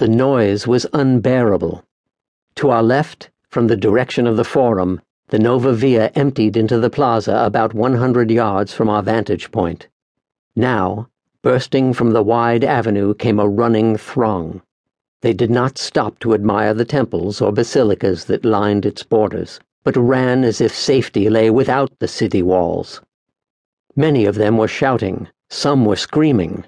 The noise was unbearable. To our left, from the direction of the Forum, the Nova Via emptied into the plaza about 100 yards from our vantage point. Now, bursting from the wide avenue came a running throng. They did not stop to admire the temples or basilicas that lined its borders, but ran as if safety lay without the city walls. Many of them were shouting, some were screaming.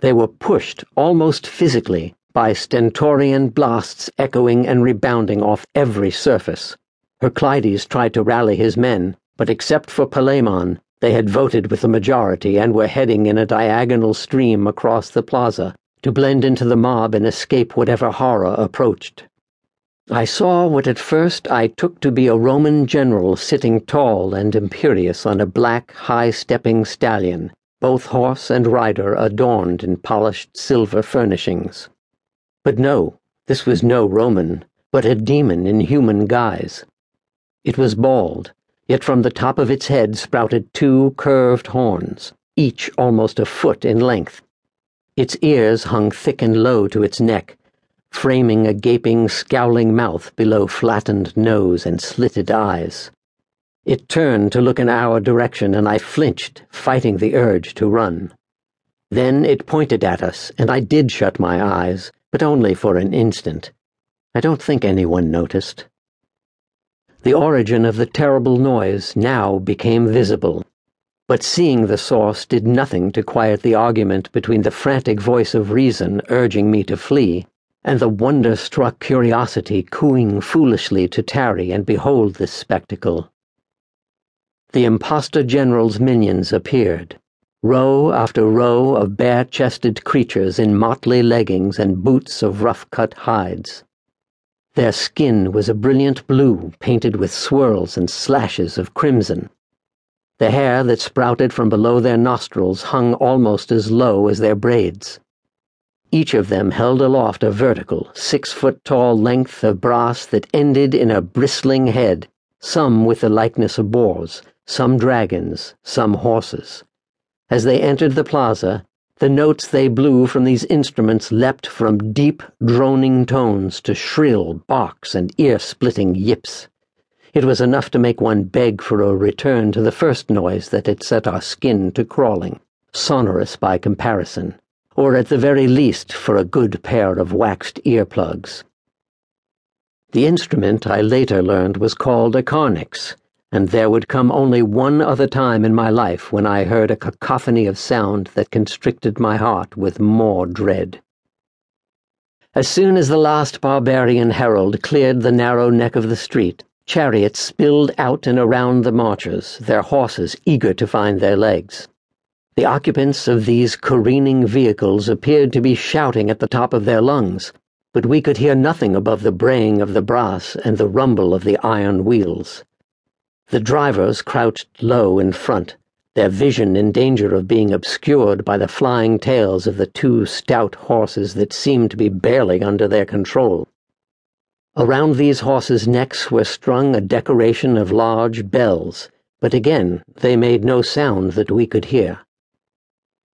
They were pushed almost physically by stentorian blasts echoing and rebounding off every surface. Herclides tried to rally his men, but except for Palemon, they had voted with the majority and were heading in a diagonal stream across the plaza to blend into the mob and escape whatever horror approached. I saw what at first I took to be a Roman general sitting tall and imperious on a black, high stepping stallion, both horse and rider adorned in polished silver furnishings. But no, this was no Roman, but a demon in human guise. It was bald, yet from the top of its head sprouted two curved horns, each almost a foot in length. Its ears hung thick and low to its neck, framing a gaping, scowling mouth below flattened nose and slitted eyes. It turned to look in our direction, and I flinched, fighting the urge to run. Then it pointed at us, and I did shut my eyes, but only for an instant. I don't think anyone noticed. The origin of the terrible noise now became visible. But seeing the source did nothing to quiet the argument between the frantic voice of reason urging me to flee and the wonder struck curiosity cooing foolishly to tarry and behold this spectacle. The impostor general's minions appeared, row after row of bare chested creatures in motley leggings and boots of rough cut hides. Their skin was a brilliant blue painted with swirls and slashes of crimson. The hair that sprouted from below their nostrils hung almost as low as their braids. Each of them held aloft a vertical, six foot tall length of brass that ended in a bristling head, some with the likeness of boars, some dragons, some horses. As they entered the plaza, the notes they blew from these instruments leapt from deep, droning tones to shrill barks and ear splitting yips. It was enough to make one beg for a return to the first noise that had set our skin to crawling, sonorous by comparison, or at the very least for a good pair of waxed earplugs. The instrument, I later learned, was called a carnyx, and there would come only one other time in my life when I heard a cacophony of sound that constricted my heart with more dread. As soon as the last barbarian herald cleared the narrow neck of the street, Chariots spilled out and around the marchers, their horses eager to find their legs. The occupants of these careening vehicles appeared to be shouting at the top of their lungs, but we could hear nothing above the braying of the brass and the rumble of the iron wheels. The drivers crouched low in front, their vision in danger of being obscured by the flying tails of the two stout horses that seemed to be barely under their control. Around these horses' necks were strung a decoration of large bells, but again they made no sound that we could hear.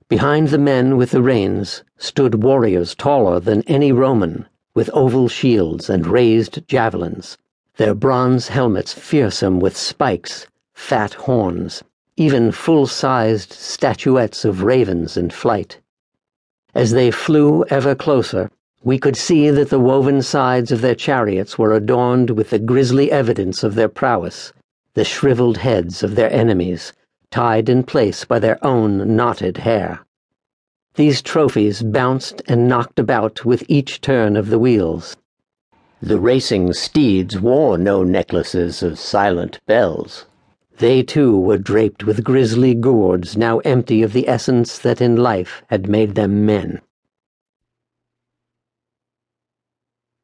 Behind the men with the reins stood warriors taller than any Roman, with oval shields and raised javelins, their bronze helmets fearsome with spikes, fat horns, even full sized statuettes of ravens in flight. As they flew ever closer, we could see that the woven sides of their chariots were adorned with the grisly evidence of their prowess, the shriveled heads of their enemies, tied in place by their own knotted hair. These trophies bounced and knocked about with each turn of the wheels. The racing steeds wore no necklaces of silent bells. They too were draped with grisly gourds now empty of the essence that in life had made them men.